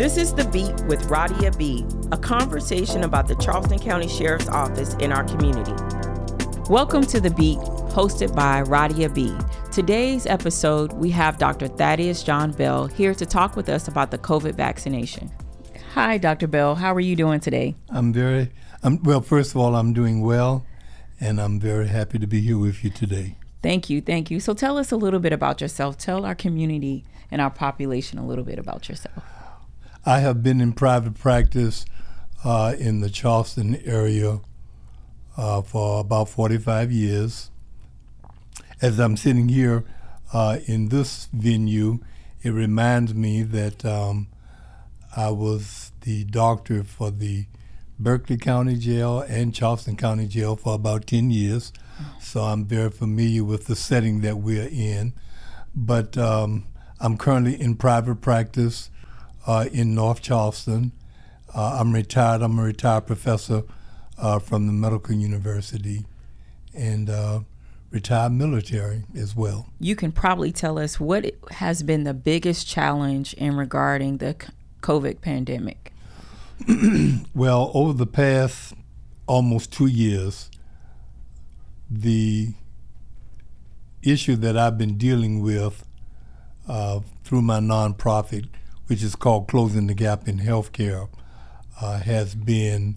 This is The Beat with Radia B, a conversation about the Charleston County Sheriff's Office in our community. Welcome to The Beat, hosted by Radia B. Today's episode, we have Dr. Thaddeus John Bell here to talk with us about the COVID vaccination. Hi, Dr. Bell. How are you doing today? I'm very, I'm, well, first of all, I'm doing well, and I'm very happy to be here with you today. Thank you. Thank you. So tell us a little bit about yourself. Tell our community and our population a little bit about yourself. I have been in private practice uh, in the Charleston area uh, for about 45 years. As I'm sitting here uh, in this venue, it reminds me that um, I was the doctor for the Berkeley County Jail and Charleston County Jail for about 10 years. So I'm very familiar with the setting that we're in. But um, I'm currently in private practice uh, in North Charleston. Uh, I'm retired. I'm a retired professor uh, from the Medical University and uh, retired military as well. You can probably tell us what has been the biggest challenge in regarding the COVID pandemic. well, over the past almost two years, the issue that I've been dealing with uh, through my nonprofit, which is called Closing the Gap in Healthcare, uh, has been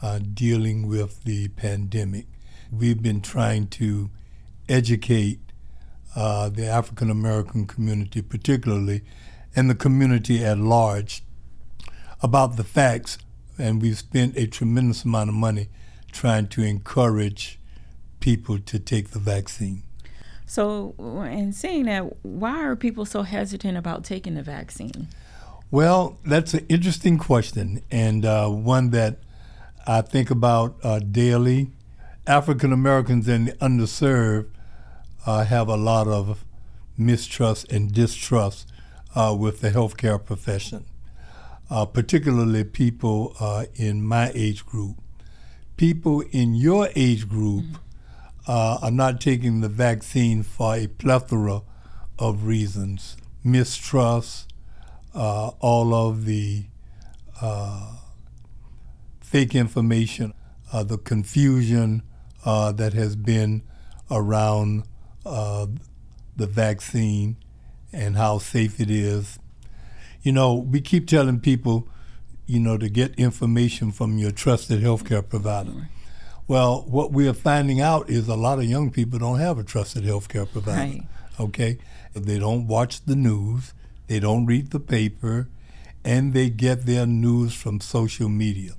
uh, dealing with the pandemic. We've been trying to educate uh, the African American community, particularly, and the community at large, about the facts. And we've spent a tremendous amount of money trying to encourage people to take the vaccine. So, in saying that, why are people so hesitant about taking the vaccine? Well, that's an interesting question, and uh, one that I think about uh, daily. African Americans and the underserved uh, have a lot of mistrust and distrust uh, with the healthcare profession, uh, particularly people uh, in my age group. People in your age group. Mm-hmm uh, are not taking the vaccine for a plethora of reasons mistrust, uh, all of the uh, fake information, uh, the confusion uh, that has been around uh, the vaccine and how safe it is. You know, we keep telling people, you know, to get information from your trusted healthcare provider. Well, what we are finding out is a lot of young people don't have a trusted healthcare provider. Right. Okay, they don't watch the news, they don't read the paper, and they get their news from social media.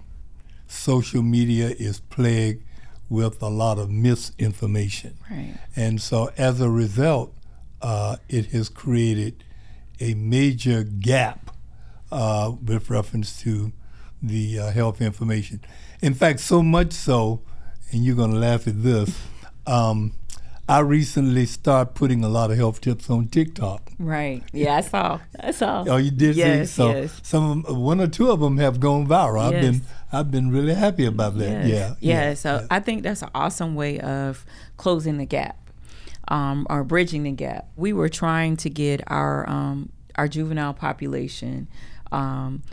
Social media is plagued with a lot of misinformation, right. and so as a result, uh, it has created a major gap uh, with reference to the uh, health information. In fact, so much so and you're going to laugh at this. Um, I recently started putting a lot of health tips on TikTok. Right. Yeah, I saw. I saw. Oh, you did yes, see? So yes. some one or two of them have gone viral. Yes. I've been I've been really happy about that. Yes. Yeah. Yeah. yeah so. I think that's an awesome way of closing the gap. Um, or bridging the gap. We were trying to get our um, our juvenile population um,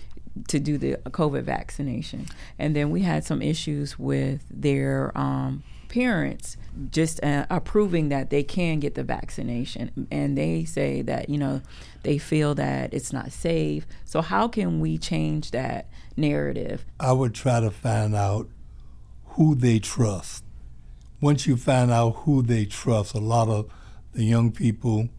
to do the COVID vaccination. And then we had some issues with their um, parents just uh, approving that they can get the vaccination. And they say that, you know, they feel that it's not safe. So, how can we change that narrative? I would try to find out who they trust. Once you find out who they trust, a lot of the young people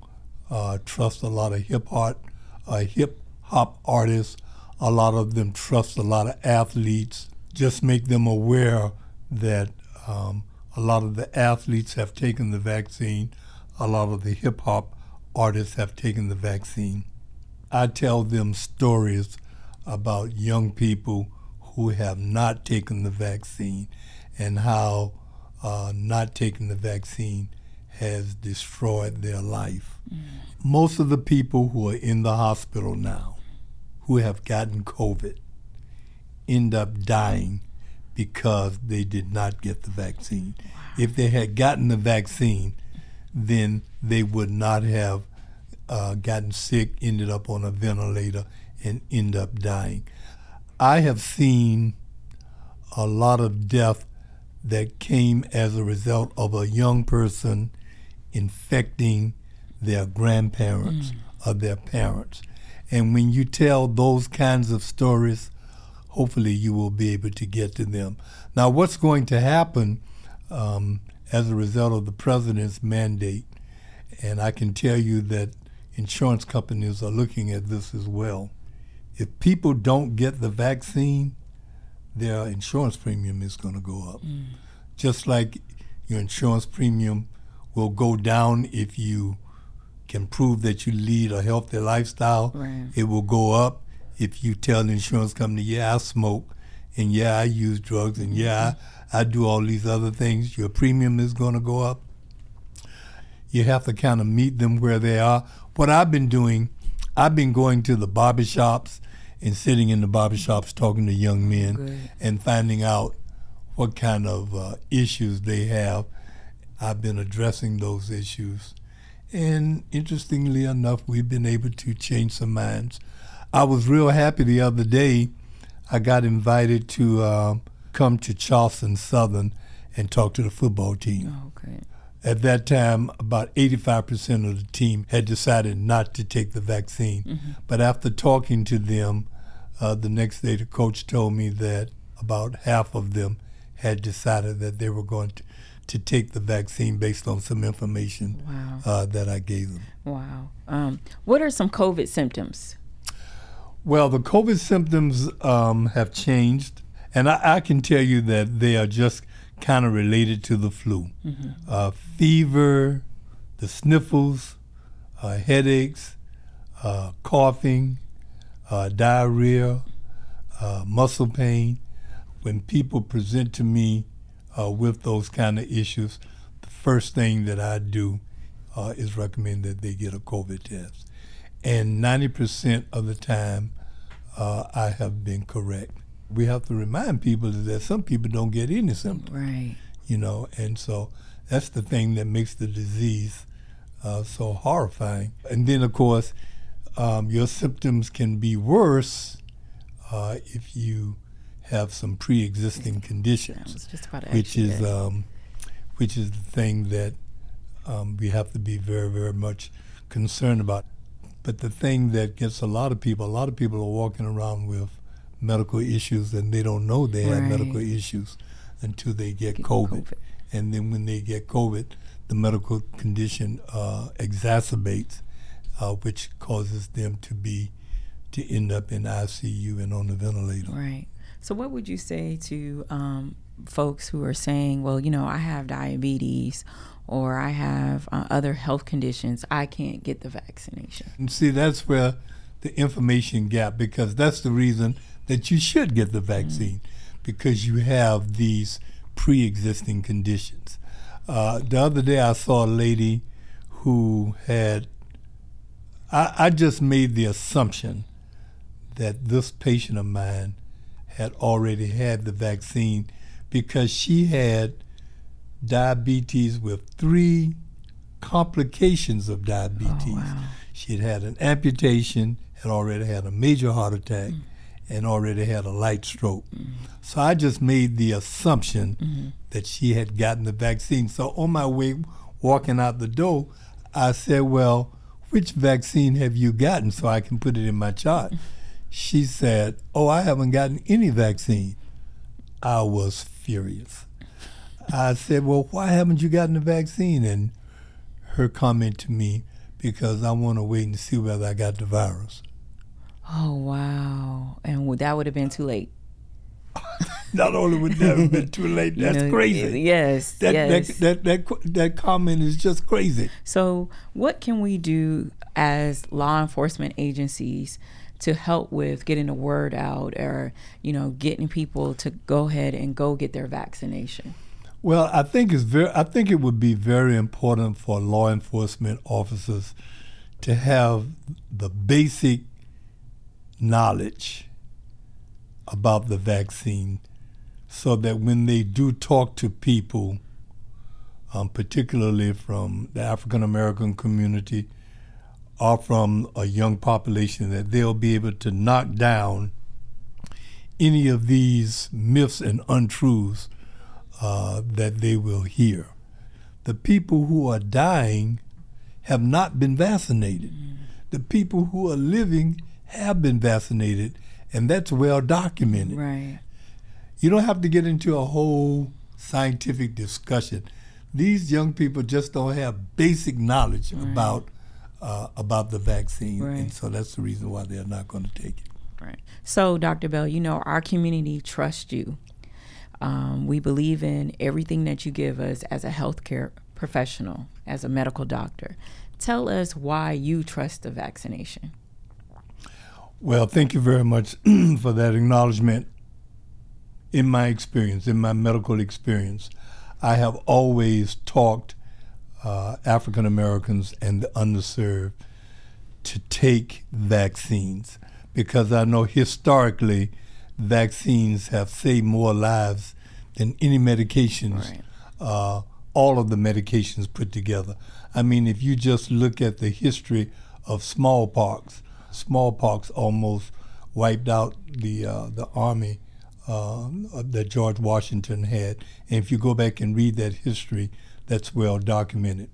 uh, trust a lot of hip hop, uh, hip hop artists a lot of them trust a lot of athletes. Just make them aware that um, a lot of the athletes have taken the vaccine. A lot of the hip hop artists have taken the vaccine. I tell them stories about young people who have not taken the vaccine and how uh, not taking the vaccine has destroyed their life. Mm. Most of the people who are in the hospital now who have gotten COVID end up dying because they did not get the vaccine. Wow. If they had gotten the vaccine, then they would not have uh, gotten sick, ended up on a ventilator, and end up dying. I have seen a lot of death that came as a result of a young person infecting their grandparents mm. or their parents. And when you tell those kinds of stories, hopefully you will be able to get to them. Now, what's going to happen um, as a result of the president's mandate, and I can tell you that insurance companies are looking at this as well. If people don't get the vaccine, their insurance premium is going to go up. Mm. Just like your insurance premium will go down if you can prove that you lead a healthy lifestyle, right. it will go up if you tell the insurance company, yeah, I smoke, and yeah, I use drugs, and yeah, I, I do all these other things, your premium is going to go up. You have to kind of meet them where they are. What I've been doing, I've been going to the barbershops and sitting in the barbershops talking to young men Good. and finding out what kind of uh, issues they have. I've been addressing those issues and interestingly enough, we've been able to change some minds. I was real happy the other day. I got invited to uh, come to Charleston Southern and talk to the football team. Oh, okay. At that time, about 85% of the team had decided not to take the vaccine. Mm-hmm. But after talking to them, uh, the next day the coach told me that about half of them had decided that they were going to to take the vaccine based on some information wow. uh, that I gave them. Wow. Um, what are some COVID symptoms? Well, the COVID symptoms um, have changed, and I, I, can tell you that they are just kind of related to the flu. Mm-hmm. Uh, fever, the sniffles, uh, headaches, uh, coughing, uh, diarrhea, uh, muscle pain. When people present to me uh, with those kind of issues, the first thing that I do uh, is recommend that they get a COVID test. And 90% of the time, uh, I have been correct. We have to remind people that some people don't get any symptoms. Right. You know, and so that's the thing that makes the disease uh, so horrifying. And then, of course, um, your symptoms can be worse uh, if you have some pre-existing conditions, which is um, which is the thing that um, we have to be very, very much concerned about. But the thing that gets a lot of people, a lot of people are walking around with medical issues and they don't know they right. have medical issues until they get COVID. COVID. And then when they get COVID, the medical condition uh, exacerbates, uh, which causes them to be to end up in ICU and on the ventilator. Right. So, what would you say to um, folks who are saying, well, you know, I have diabetes or I have uh, other health conditions, I can't get the vaccination? And see, that's where the information gap, because that's the reason that you should get the vaccine, mm-hmm. because you have these pre existing conditions. Uh, the other day, I saw a lady who had, I, I just made the assumption that this patient of mine had already had the vaccine because she had diabetes with three complications of diabetes. Oh, wow. She had had an amputation, had already had a major heart attack, mm. and already had a light stroke. Mm. So I just made the assumption mm-hmm. that she had gotten the vaccine. So on my way walking out the door, I said, Well, which vaccine have you gotten so I can put it in my chart? She said, Oh, I haven't gotten any vaccine. I was furious. I said, Well, why haven't you gotten the vaccine? And her comment to me, Because I want to wait and see whether I got the virus. Oh, wow. And that would have been too late. Not only would that have been too late, that's you know, crazy. Yes, that, yes. That, that, that, that comment is just crazy. So, what can we do as law enforcement agencies to help with getting the word out or you know getting people to go ahead and go get their vaccination well i think it's very i think it would be very important for law enforcement officers to have the basic knowledge about the vaccine so that when they do talk to people um, particularly from the african american community or from a young population that they'll be able to knock down any of these myths and untruths uh, that they will hear. The people who are dying have not been vaccinated. Mm. The people who are living have been vaccinated, and that's well documented. Right. You don't have to get into a whole scientific discussion. These young people just don't have basic knowledge right. about uh, about the vaccine, right. and so that's the reason why they're not going to take it. Right. So, Dr. Bell, you know our community trusts you. Um, we believe in everything that you give us as a healthcare professional, as a medical doctor. Tell us why you trust the vaccination. Well, thank you very much for that acknowledgement. In my experience, in my medical experience, I have always talked uh, African Americans and the underserved to take vaccines because I know historically vaccines have saved more lives than any medications, right. uh, all of the medications put together. I mean, if you just look at the history of smallpox, smallpox almost wiped out the uh, the army uh, that George Washington had. And if you go back and read that history, that's well documented.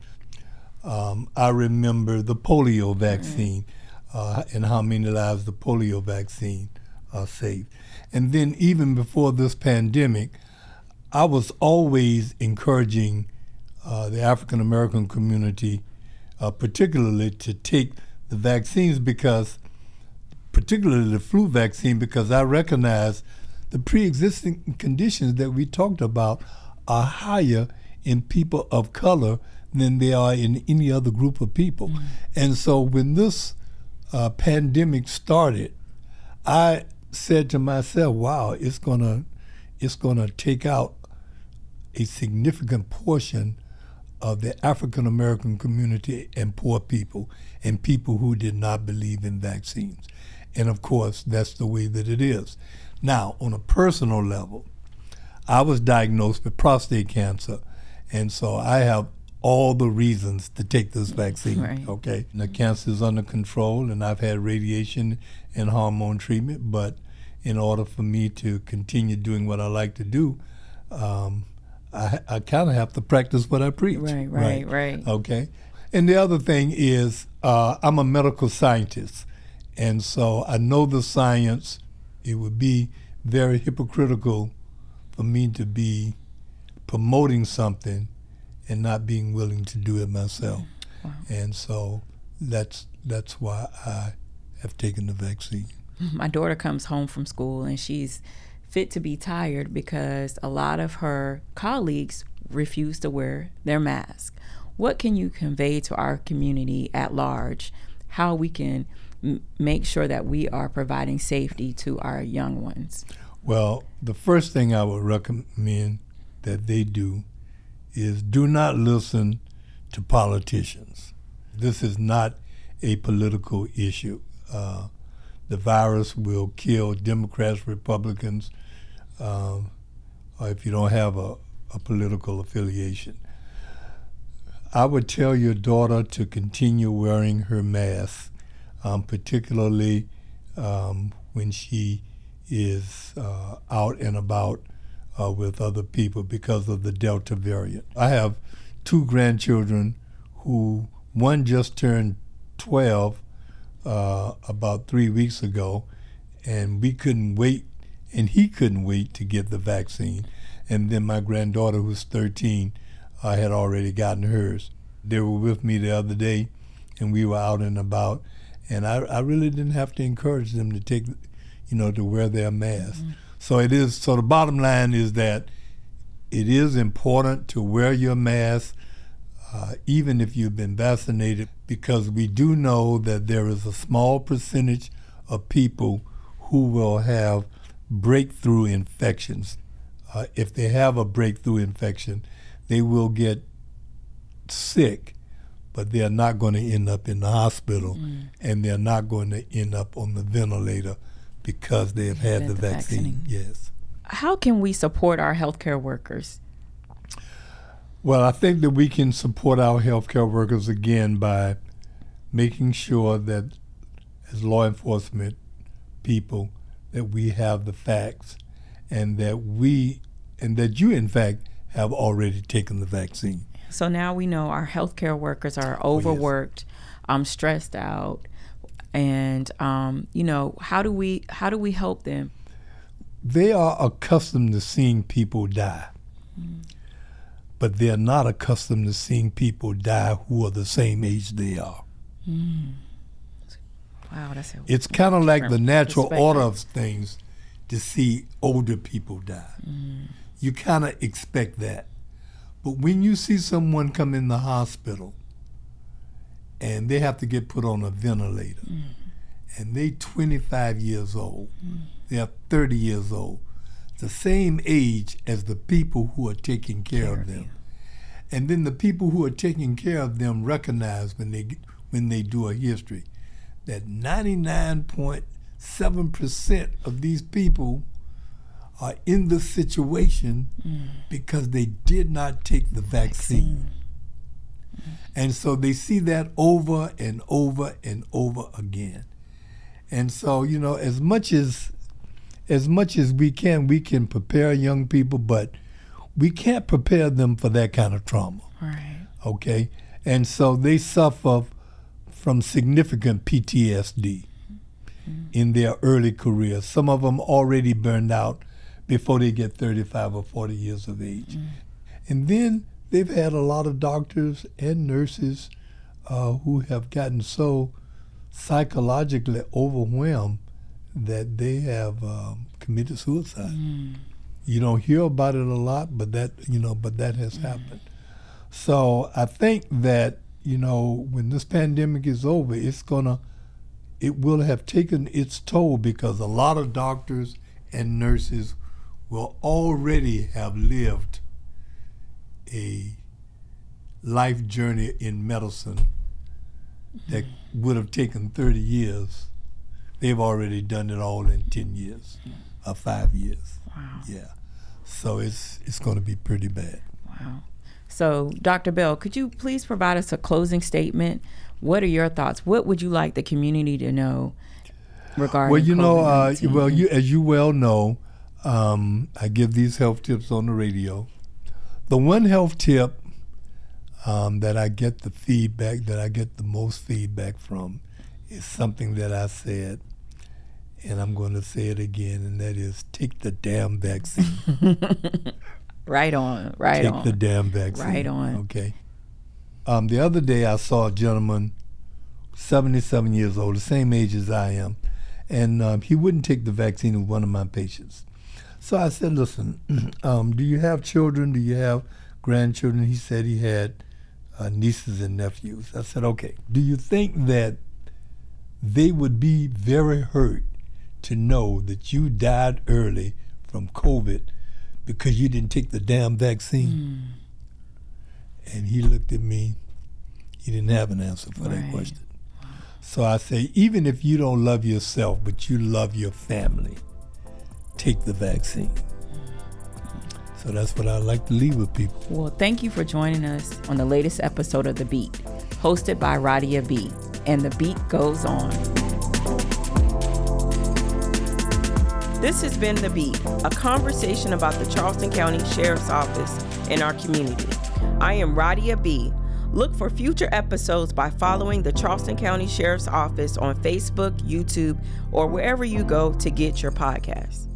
Um, I remember the polio vaccine uh, and how many lives the polio vaccine uh, saved. And then even before this pandemic, I was always encouraging uh, the African American community, uh, particularly, to take the vaccines because, particularly the flu vaccine, because I recognize the pre-existing conditions that we talked about are higher in people of color than they are in any other group of people. Mm-hmm. And so when this uh, pandemic started, I said to myself, "Wow, it's gonna, it's gonna take out a significant portion of the African American community and poor people and people who did not believe in vaccines." And of course, that's the way that it is. Now, on a personal level, I was diagnosed with prostate cancer, and so I have all the reasons to take this vaccine. Right. Okay, the cancer is under control, and I've had radiation and hormone treatment. But in order for me to continue doing what I like to do, um, I, I kind of have to practice what I preach. Right, right, right. right. Okay, and the other thing is uh, I'm a medical scientist, and so I know the science it would be very hypocritical for me to be promoting something and not being willing to do it myself. Mm. Wow. And so that's that's why I have taken the vaccine. My daughter comes home from school and she's fit to be tired because a lot of her colleagues refuse to wear their mask. What can you convey to our community at large how we can m- make sure that we are providing safety to our young ones? Well, the first thing I would recommend that they do is do not listen to politicians. This is not a political issue. Uh, the virus will kill Democrats, Republicans, um, or if you don't have a, a political affiliation. I would tell your daughter to continue wearing her mask um, particularly um, when she is uh, out and about uh, with other people because of the Delta variant. I have two grandchildren who, one just turned 12 uh, about three weeks ago, and we couldn't wait, and he couldn't wait to get the vaccine. And then my granddaughter, who's 13, uh, had already gotten hers. They were with me the other day, and we were out and about and I, I really didn't have to encourage them to take, you know, to wear their mask. Mm-hmm. So it is. So the bottom line is that it is important to wear your mask, uh, even if you've been vaccinated, because we do know that there is a small percentage of people who will have breakthrough infections. Uh, if they have a breakthrough infection, they will get sick but they're not going to end up in the hospital mm. and they're not going to end up on the ventilator because they have had the, the vaccine. vaccine. Yes. How can we support our healthcare workers? Well, I think that we can support our healthcare workers again by making sure that as law enforcement people that we have the facts and that we and that you in fact have already taken the vaccine. So now we know our healthcare workers are overworked, oh, yes. um, stressed out, and um, you know how do we how do we help them? They are accustomed to seeing people die, mm. but they are not accustomed to seeing people die who are the same age they are. Mm. Wow, that's a it's kind of like the natural order of things to see older people die. Mm. You kind of expect that. But when you see someone come in the hospital and they have to get put on a ventilator mm. and they 25 years old, mm. they're 30 years old, the same age as the people who are taking care, care of them. You. And then the people who are taking care of them recognize when they when they do a history that 99.7% of these people are in the situation mm. because they did not take the vaccine. vaccine. Mm. And so they see that over and over and over again. And so, you know, as much as as much as we can, we can prepare young people, but we can't prepare them for that kind of trauma. Right. Okay? And so they suffer from significant PTSD mm-hmm. in their early career. Some of them already burned out before they get 35 or 40 years of age. Mm-hmm. And then they've had a lot of doctors and nurses uh, who have gotten so psychologically overwhelmed that they have um, committed suicide. Mm. You don't hear about it a lot, but that you know, but that has mm. happened. So I think that you know, when this pandemic is over, it's gonna, it will have taken its toll because a lot of doctors and nurses will already have lived a life journey in medicine that would have taken 30 years. They've already done it all in 10 years or five years. Wow. Yeah. So it's it's going to be pretty bad. Wow. So, Dr. Bell, could you please provide us a closing statement? What are your thoughts? What would you like the community to know regarding? Well, you know, uh, well, you as you well know, um, I give these health tips on the radio. The one health tip um, that I get the feedback that I get the most feedback from is something that I said, and I'm going to say it again, and that is take the damn vaccine. Right on. Right Take on. Take the damn vaccine. Right on. Okay. Um, the other day I saw a gentleman, 77 years old, the same age as I am, and um, he wouldn't take the vaccine with one of my patients. So I said, listen, um, do you have children? Do you have grandchildren? He said he had uh, nieces and nephews. I said, okay. Do you think that they would be very hurt to know that you died early from COVID because you didn't take the damn vaccine. Mm. And he looked at me. He didn't have an answer for right. that question. So I say, even if you don't love yourself, but you love your family, take the vaccine. So that's what I like to leave with people. Well, thank you for joining us on the latest episode of The Beat, hosted by Radia B. And the beat goes on. This has been The Beat, a conversation about the Charleston County Sheriff's Office in our community. I am Radia B. Look for future episodes by following the Charleston County Sheriff's Office on Facebook, YouTube, or wherever you go to get your podcasts.